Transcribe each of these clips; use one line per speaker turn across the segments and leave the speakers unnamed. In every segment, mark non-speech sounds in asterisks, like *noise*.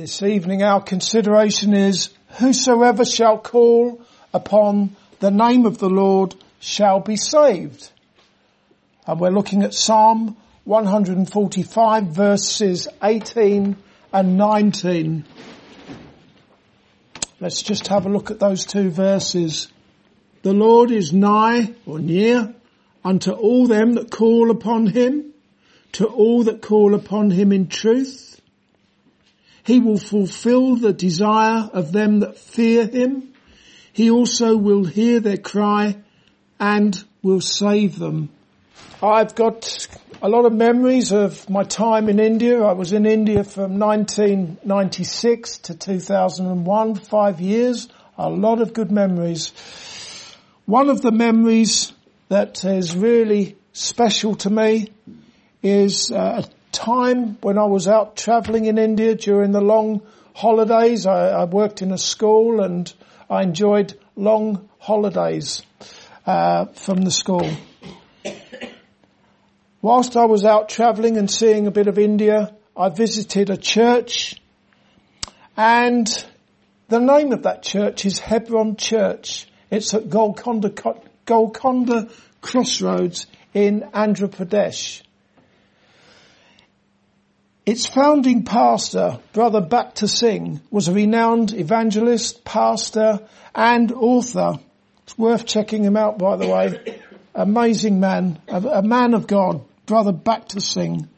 This evening our consideration is, whosoever shall call upon the name of the Lord shall be saved. And we're looking at Psalm 145 verses 18 and 19. Let's just have a look at those two verses. The Lord is nigh or near unto all them that call upon him, to all that call upon him in truth. He will fulfill the desire of them that fear him. He also will hear their cry and will save them. I've got a lot of memories of my time in India. I was in India from 1996 to 2001, five years. A lot of good memories. One of the memories that is really special to me is uh, time when I was out travelling in India during the long holidays. I, I, worked in a school and I enjoyed long holidays uh, from the school. Whilst I was out travelling and seeing a bit of India, I visited a church and the name of that church is Hebron Church. It's at Golconda Golconda Crossroads in Andhra Pradesh. Its founding pastor, Brother Bhakta Singh, was a renowned evangelist, pastor and author. It's worth checking him out by the way. Amazing man, a, man of God, Brother Bhakta Singh.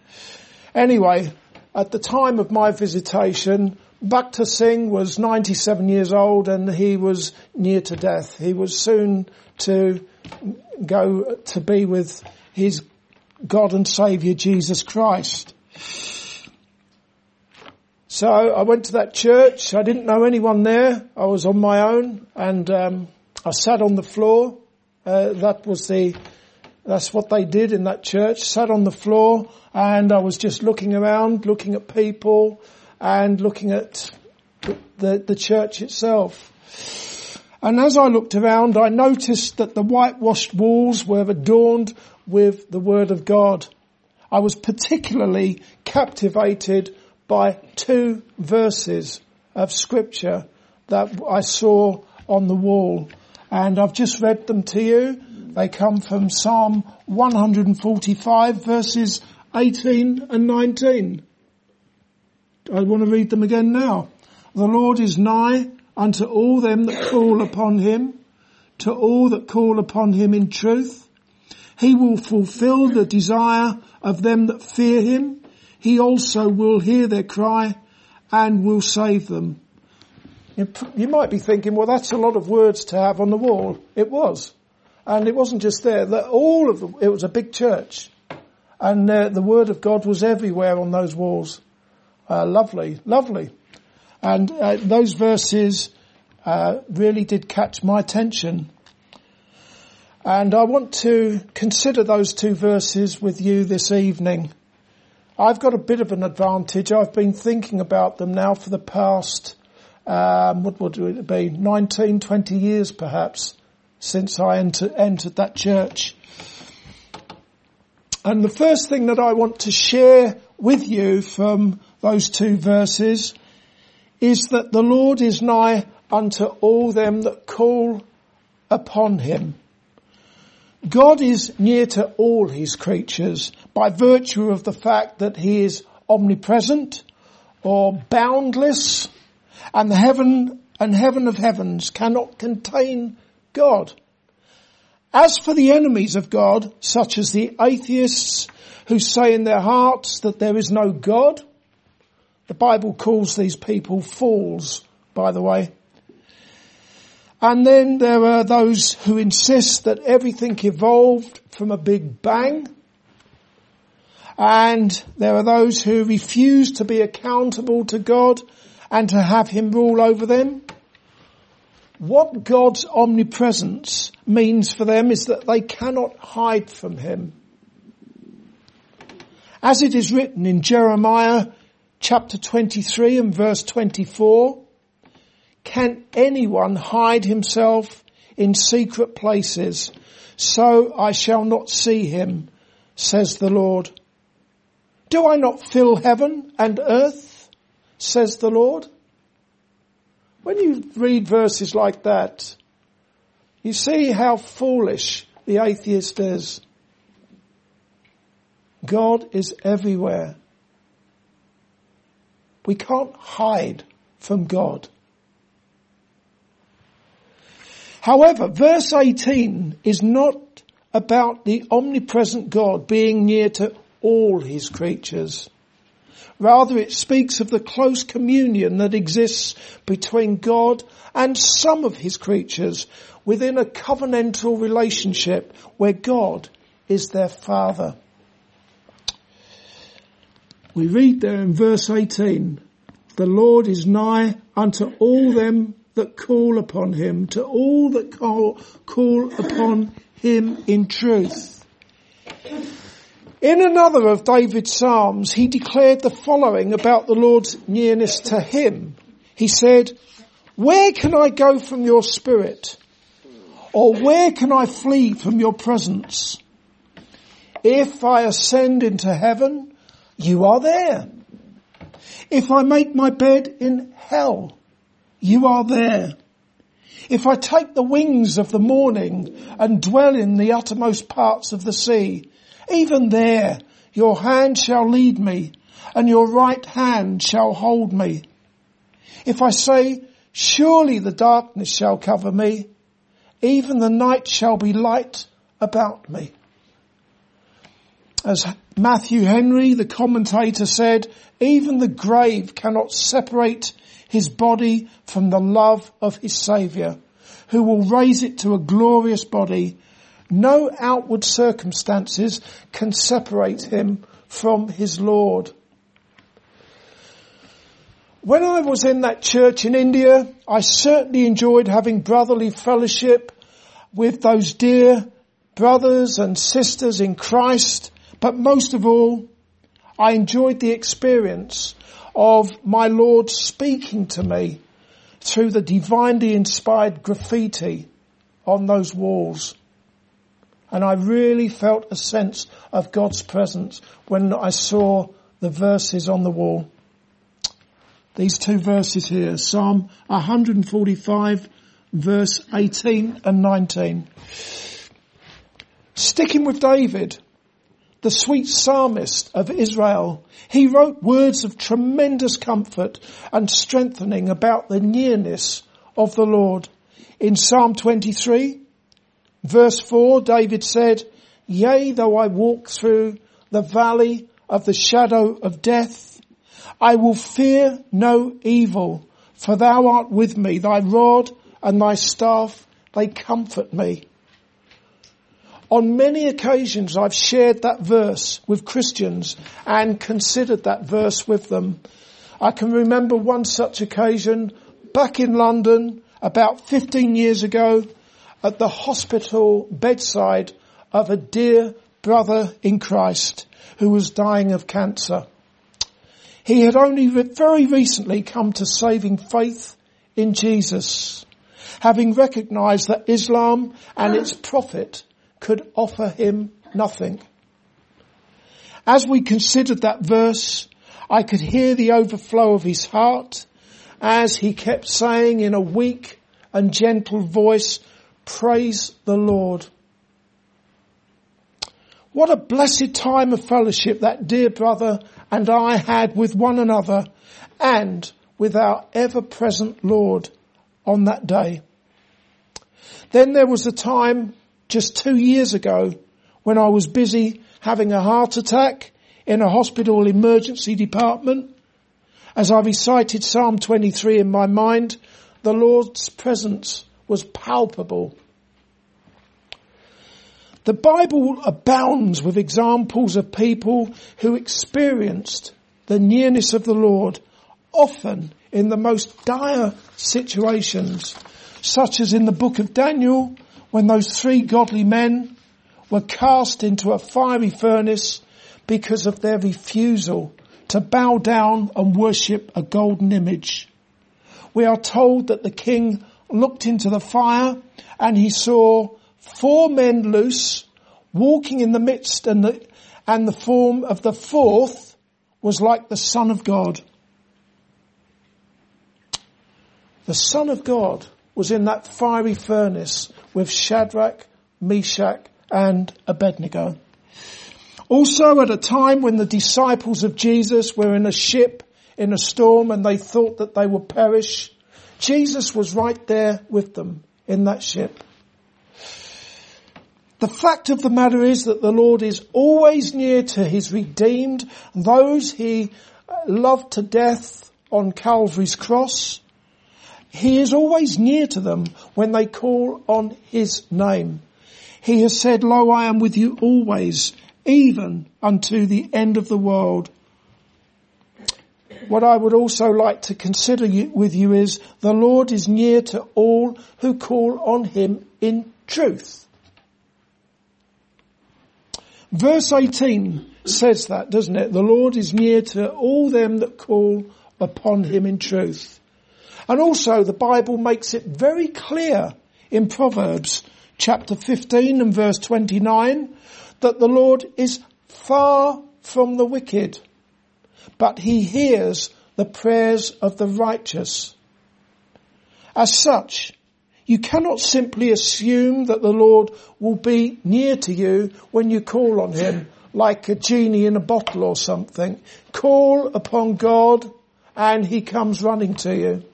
Anyway, at the time of my visitation, Bhakta Singh was 97 years old and he was near to death. He was soon to go to be with his God and Saviour Jesus Christ. So I went to that church. I didn't know anyone there. I was on my own and um, I sat on the floor. Uh, that was the, that's what they did in that church. Sat on the floor and I was just looking around, looking at people and looking at the, the, church itself. And as I looked around, I noticed that the whitewashed walls were adorned with the Word of God. I was particularly captivated by two verses of scripture that I saw on the wall. And I've just read them to you. They come from Psalm 145 verses 18 and 19. I want to read them again now. The Lord is nigh unto all them that call upon him, to all that call upon him in truth. He will fulfill the desire of them that fear him. He also will hear their cry and will save them. You might be thinking, well, that's a lot of words to have on the wall. It was. And it wasn't just there. That All of them, it was a big church. And uh, the word of God was everywhere on those walls. Uh, lovely, lovely. And uh, those verses uh, really did catch my attention. And I want to consider those two verses with you this evening. I've got a bit of an advantage. I've been thinking about them now for the past, um, what would it be, 19, 20 years perhaps, since I enter, entered that church. And the first thing that I want to share with you from those two verses is that the Lord is nigh unto all them that call upon him. God is near to all his creatures by virtue of the fact that he is omnipresent or boundless and the heaven and heaven of heavens cannot contain God. As for the enemies of God, such as the atheists who say in their hearts that there is no God, the Bible calls these people fools, by the way. And then there are those who insist that everything evolved from a big bang. And there are those who refuse to be accountable to God and to have Him rule over them. What God's omnipresence means for them is that they cannot hide from Him. As it is written in Jeremiah chapter 23 and verse 24, can anyone hide himself in secret places? So I shall not see him, says the Lord. Do I not fill heaven and earth? says the Lord. When you read verses like that, you see how foolish the atheist is. God is everywhere. We can't hide from God. However, verse 18 is not about the omnipresent God being near to all his creatures. Rather, it speaks of the close communion that exists between God and some of his creatures within a covenantal relationship where God is their father. We read there in verse 18, the Lord is nigh unto all them that call upon him, to all that call, call upon him in truth. In another of David's Psalms, he declared the following about the Lord's nearness to him. He said, where can I go from your spirit? Or where can I flee from your presence? If I ascend into heaven, you are there. If I make my bed in hell, you are there. If I take the wings of the morning and dwell in the uttermost parts of the sea, even there your hand shall lead me and your right hand shall hold me. If I say, surely the darkness shall cover me, even the night shall be light about me. As Matthew Henry, the commentator said, even the grave cannot separate his body from the love of his saviour, who will raise it to a glorious body. No outward circumstances can separate him from his Lord. When I was in that church in India, I certainly enjoyed having brotherly fellowship with those dear brothers and sisters in Christ, but most of all, I enjoyed the experience of my Lord speaking to me through the divinely inspired graffiti on those walls. And I really felt a sense of God's presence when I saw the verses on the wall. These two verses here, Psalm 145 verse 18 and 19. Sticking with David, the sweet psalmist of Israel, he wrote words of tremendous comfort and strengthening about the nearness of the Lord. In Psalm 23, verse 4, David said, Yea, though I walk through the valley of the shadow of death, I will fear no evil, for thou art with me, thy rod and thy staff, they comfort me. On many occasions I've shared that verse with Christians and considered that verse with them. I can remember one such occasion back in London about 15 years ago at the hospital bedside of a dear brother in Christ who was dying of cancer. He had only very recently come to saving faith in Jesus, having recognized that Islam and its prophet could offer him nothing. As we considered that verse, I could hear the overflow of his heart as he kept saying in a weak and gentle voice, praise the Lord. What a blessed time of fellowship that dear brother and I had with one another and with our ever present Lord on that day. Then there was a time just two years ago when I was busy having a heart attack in a hospital emergency department. As I recited Psalm 23 in my mind, the Lord's presence was palpable. The Bible abounds with examples of people who experienced the nearness of the Lord, often in the most dire situations, such as in the book of Daniel when those three godly men were cast into a fiery furnace because of their refusal to bow down and worship a golden image. We are told that the king looked into the fire and he saw four men loose walking in the midst and the, and the form of the fourth was like the son of God. The Son of God was in that fiery furnace with Shadrach, Meshach and Abednego. Also at a time when the disciples of Jesus were in a ship in a storm and they thought that they would perish, Jesus was right there with them in that ship. The fact of the matter is that the Lord is always near to his redeemed, those he uh, loved to death on Calvary's cross. He is always near to them when they call on his name. He has said, Lo, I am with you always, even unto the end of the world. What I would also like to consider with you is the Lord is near to all who call on him in truth. Verse 18 says that, doesn't it? The Lord is near to all them that call upon him in truth. And also the Bible makes it very clear in Proverbs chapter 15 and verse 29 that the Lord is far from the wicked, but he hears the prayers of the righteous. As such, you cannot simply assume that the Lord will be near to you when you call on him like a genie in a bottle or something. Call upon God and he comes running to you.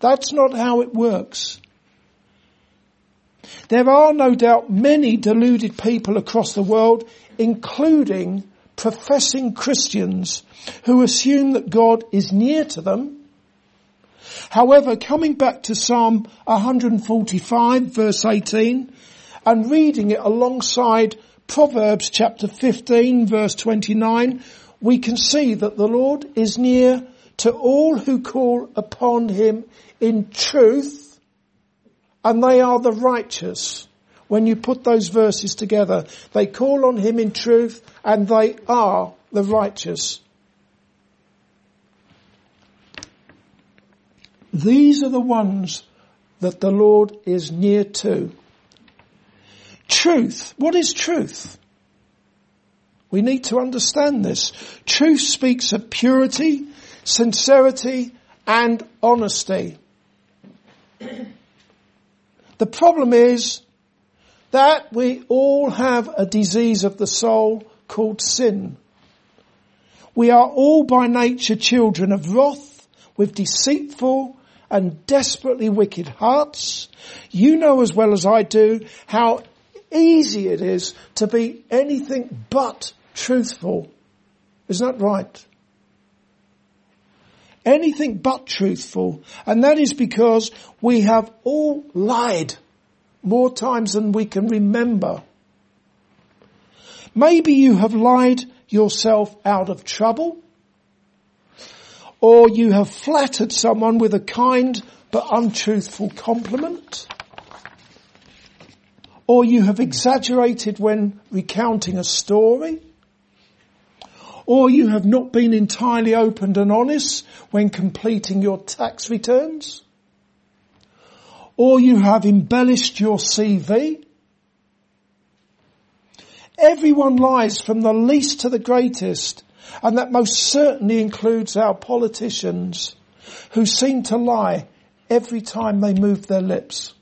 That's not how it works. There are no doubt many deluded people across the world, including professing Christians who assume that God is near to them. However, coming back to Psalm 145 verse 18 and reading it alongside Proverbs chapter 15 verse 29, we can see that the Lord is near to all who call upon him in truth, and they are the righteous. When you put those verses together, they call on him in truth and they are the righteous. These are the ones that the Lord is near to. Truth. What is truth? We need to understand this. Truth speaks of purity, sincerity, and honesty. *clears throat* The problem is that we all have a disease of the soul called sin. We are all by nature children of wrath with deceitful and desperately wicked hearts. You know as well as I do how easy it is to be anything but truthful. Isn't that right? anything but truthful. And that is because we have all lied more times than we can remember. Maybe you have lied yourself out of trouble. Or you have flattered someone with a kind but untruthful compliment. Or you have exaggerated when recounting a story. Or you have not been entirely open and honest when completing your tax returns, or you have embellished your CV. Everyone lies from the least to the greatest, and that most certainly includes our politicians who seem to lie every time they move their lips.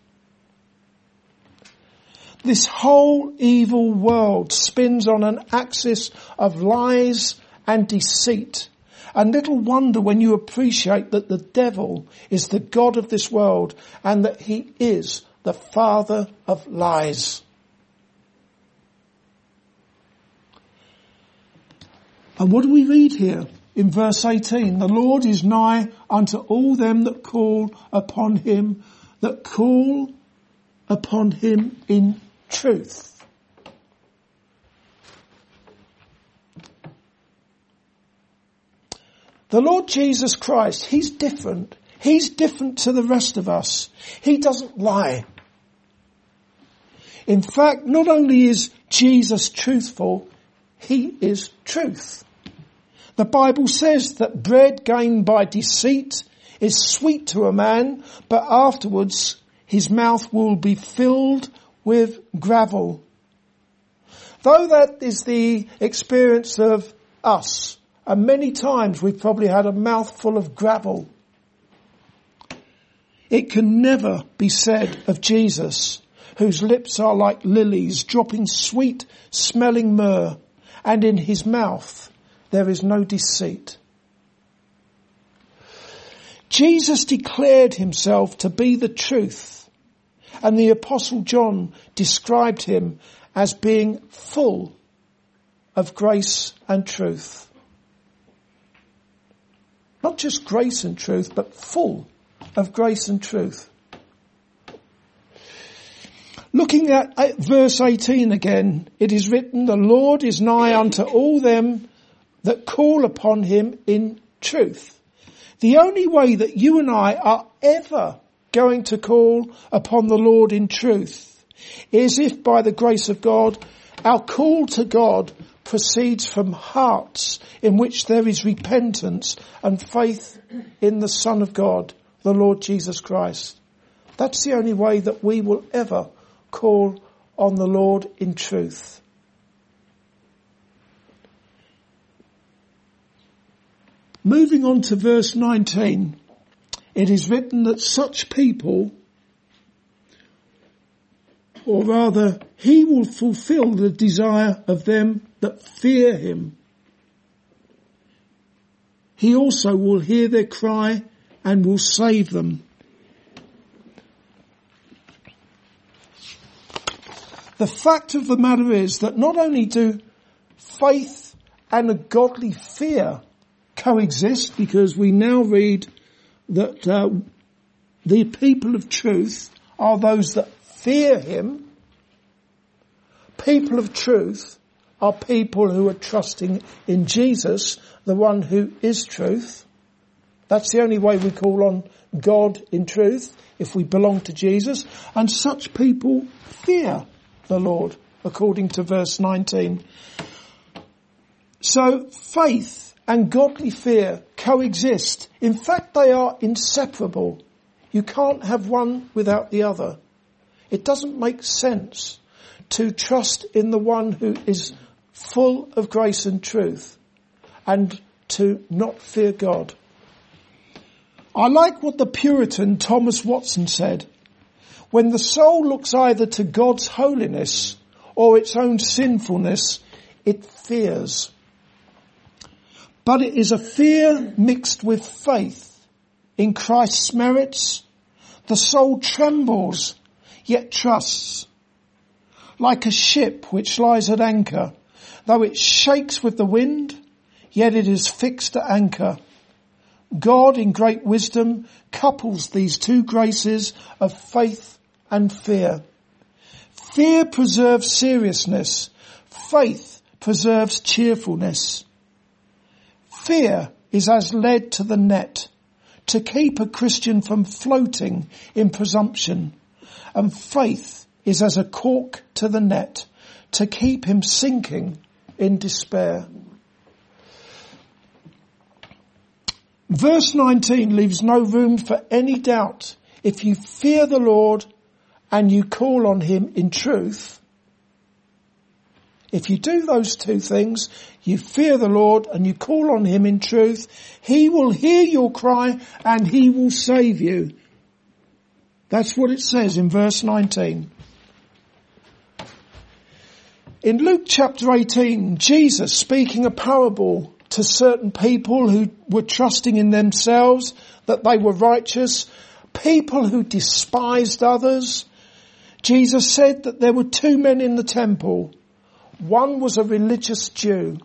This whole evil world spins on an axis of lies and deceit. And little wonder when you appreciate that the devil is the God of this world and that he is the father of lies. And what do we read here in verse 18? The Lord is nigh unto all them that call upon him, that call upon him in truth. The Lord Jesus Christ, He's different. He's different to the rest of us. He doesn't lie. In fact, not only is Jesus truthful, He is truth. The Bible says that bread gained by deceit is sweet to a man, but afterwards his mouth will be filled with gravel. Though that is the experience of us, and many times we've probably had a mouthful of gravel. It can never be said of Jesus, whose lips are like lilies dropping sweet smelling myrrh, and in his mouth there is no deceit. Jesus declared himself to be the truth, and the apostle John described him as being full of grace and truth. Not just grace and truth, but full of grace and truth. Looking at verse 18 again, it is written, the Lord is nigh unto all them that call upon him in truth. The only way that you and I are ever going to call upon the Lord in truth is if by the grace of God, our call to God proceeds from hearts in which there is repentance and faith in the Son of God, the Lord Jesus Christ. That's the only way that we will ever call on the Lord in truth. Moving on to verse 19, it is written that such people, or rather, he will fulfill the desire of them that fear him. He also will hear their cry and will save them. The fact of the matter is that not only do faith and a godly fear coexist, because we now read that uh, the people of truth are those that fear him. People of truth are people who are trusting in Jesus, the one who is truth. That's the only way we call on God in truth, if we belong to Jesus. And such people fear the Lord, according to verse 19. So faith and godly fear coexist. In fact, they are inseparable. You can't have one without the other. It doesn't make sense to trust in the one who is full of grace and truth and to not fear God. I like what the Puritan Thomas Watson said. When the soul looks either to God's holiness or its own sinfulness, it fears. But it is a fear mixed with faith in Christ's merits. The soul trembles, yet trusts. Like a ship which lies at anchor, though it shakes with the wind, yet it is fixed at anchor. God in great wisdom couples these two graces of faith and fear. Fear preserves seriousness. Faith preserves cheerfulness. Fear is as lead to the net to keep a Christian from floating in presumption. And faith is as a cork to the net to keep him sinking in despair. Verse 19 leaves no room for any doubt. If you fear the Lord, and you call on him in truth, if you do those two things, you fear the Lord and you call on him in truth, he will hear your cry and he will save you. That's what it says in verse 19. In Luke chapter 18, Jesus speaking a parable to certain people who were trusting in themselves that they were righteous, people who despised others, Jesus said that there were two men in the temple. One was a religious Jew,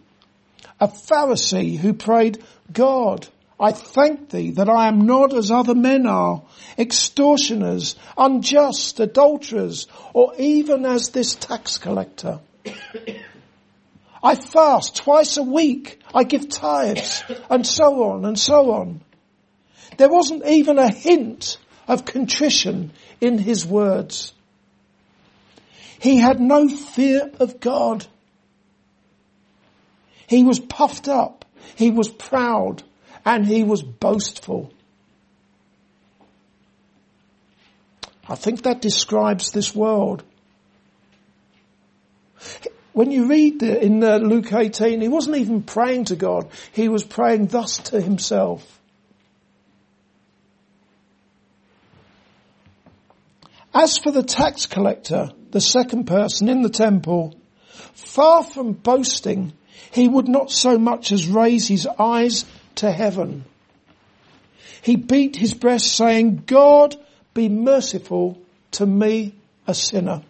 a Pharisee who prayed, God, I thank thee that I am not as other men are, extortioners, unjust, adulterers, or even as this tax collector. *coughs* I fast twice a week. I give tithes and so on and so on. There wasn't even a hint of contrition in his words. He had no fear of God. He was puffed up. He was proud and he was boastful. I think that describes this world. When you read in Luke 18, he wasn't even praying to God. He was praying thus to himself. As for the tax collector, the second person in the temple, far from boasting, he would not so much as raise his eyes to heaven. He beat his breast saying, God be merciful to me, a sinner.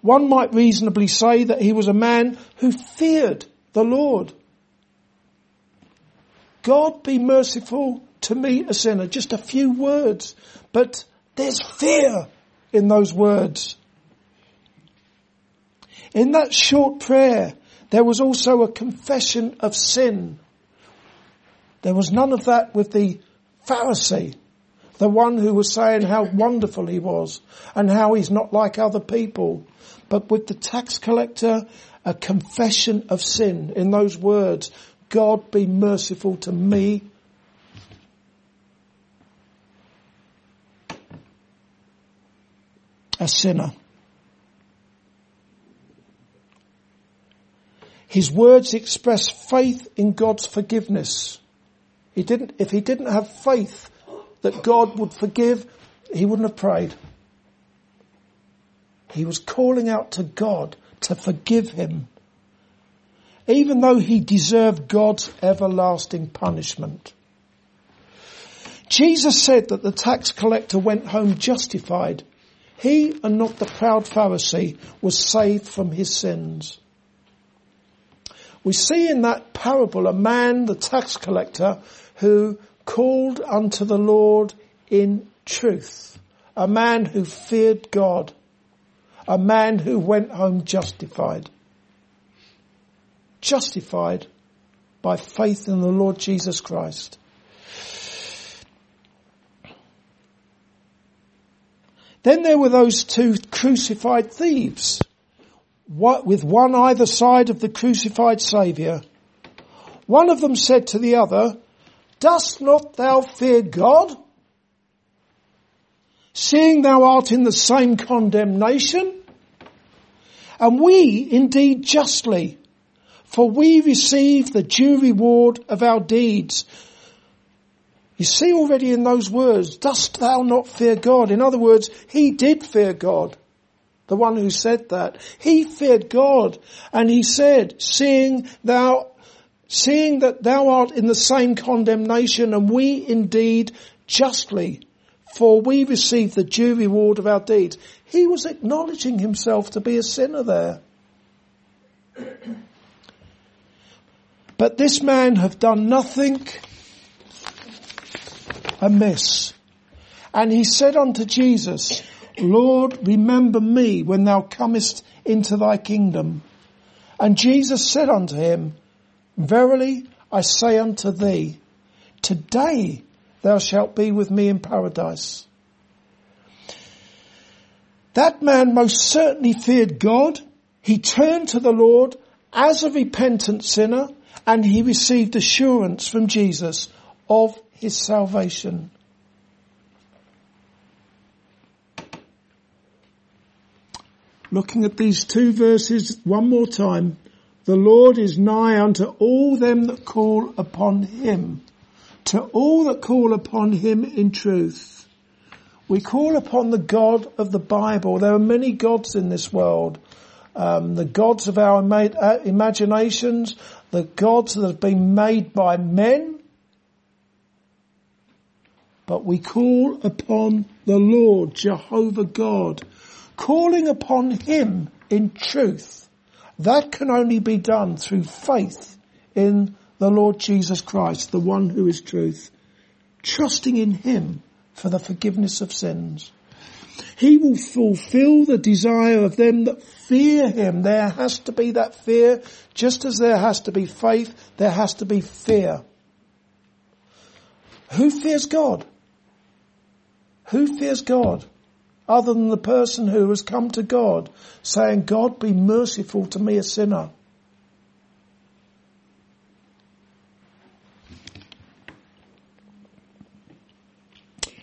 One might reasonably say that he was a man who feared the Lord. God be merciful to me, a sinner. Just a few words, but there's fear in those words. In that short prayer, there was also a confession of sin. There was none of that with the Pharisee, the one who was saying how wonderful he was and how he's not like other people. But with the tax collector, a confession of sin in those words, God be merciful to me. A sinner. His words express faith in God's forgiveness. He didn't, if he didn't have faith that God would forgive, he wouldn't have prayed. He was calling out to God to forgive him even though he deserved God's everlasting punishment. Jesus said that the tax collector went home justified. He and not the proud Pharisee was saved from his sins. We see in that parable a man, the tax collector, who called unto the Lord in truth. A man who feared God. A man who went home justified justified by faith in the Lord Jesus Christ. Then there were those two crucified thieves, with one either side of the crucified Saviour. One of them said to the other, Dost not thou fear God? Seeing thou art in the same condemnation? And we indeed justly, for we receive the due reward of our deeds. You see already in those words, dost thou not fear God? In other words, he did fear God. The one who said that. He feared God and he said, seeing thou, seeing that thou art in the same condemnation and we indeed justly, for we receive the due reward of our deeds. He was acknowledging himself to be a sinner there. *clears throat* But this man have done nothing amiss. And he said unto Jesus, Lord, remember me when thou comest into thy kingdom. And Jesus said unto him, Verily I say unto thee, today thou shalt be with me in paradise. That man most certainly feared God. He turned to the Lord as a repentant sinner and he received assurance from Jesus of his salvation. Looking at these two verses one more time, the Lord is nigh unto all them that call upon him, to all that call upon him in truth. We call upon the God of the Bible. There are many gods in this world. Um, the gods of our uh, imaginations, the gods that have been made by men, but we call upon the Lord Jehovah God, calling upon Him in truth. That can only be done through faith in the Lord Jesus Christ, the one who is truth, trusting in Him for the forgiveness of sins. He will fulfill the desire of them that fear Him. There has to be that fear, just as there has to be faith, there has to be fear. Who fears God? Who fears God? Other than the person who has come to God saying, God be merciful to me a sinner.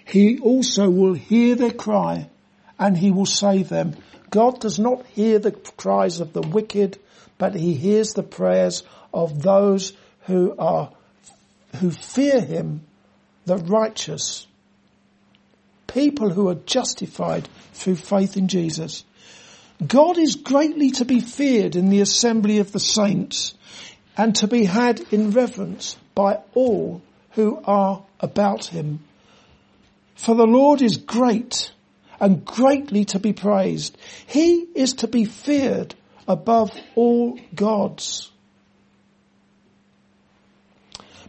He also will hear their cry and he will save them. God does not hear the cries of the wicked, but he hears the prayers of those who are, who fear him, the righteous People who are justified through faith in Jesus. God is greatly to be feared in the assembly of the saints and to be had in reverence by all who are about him. For the Lord is great and greatly to be praised. He is to be feared above all gods.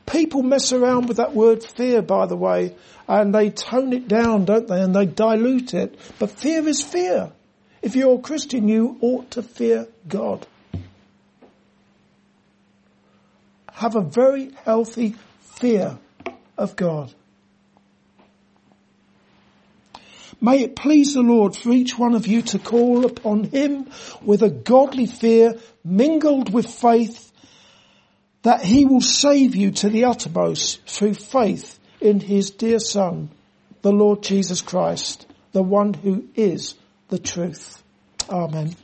People mess around with that word fear, by the way, and they tone it down, don't they? And they dilute it. But fear is fear. If you're a Christian, you ought to fear God. Have a very healthy fear of God. May it please the Lord for each one of you to call upon Him with a godly fear mingled with faith that He will save you to the uttermost through faith in His dear Son, the Lord Jesus Christ, the one who is the truth. Amen.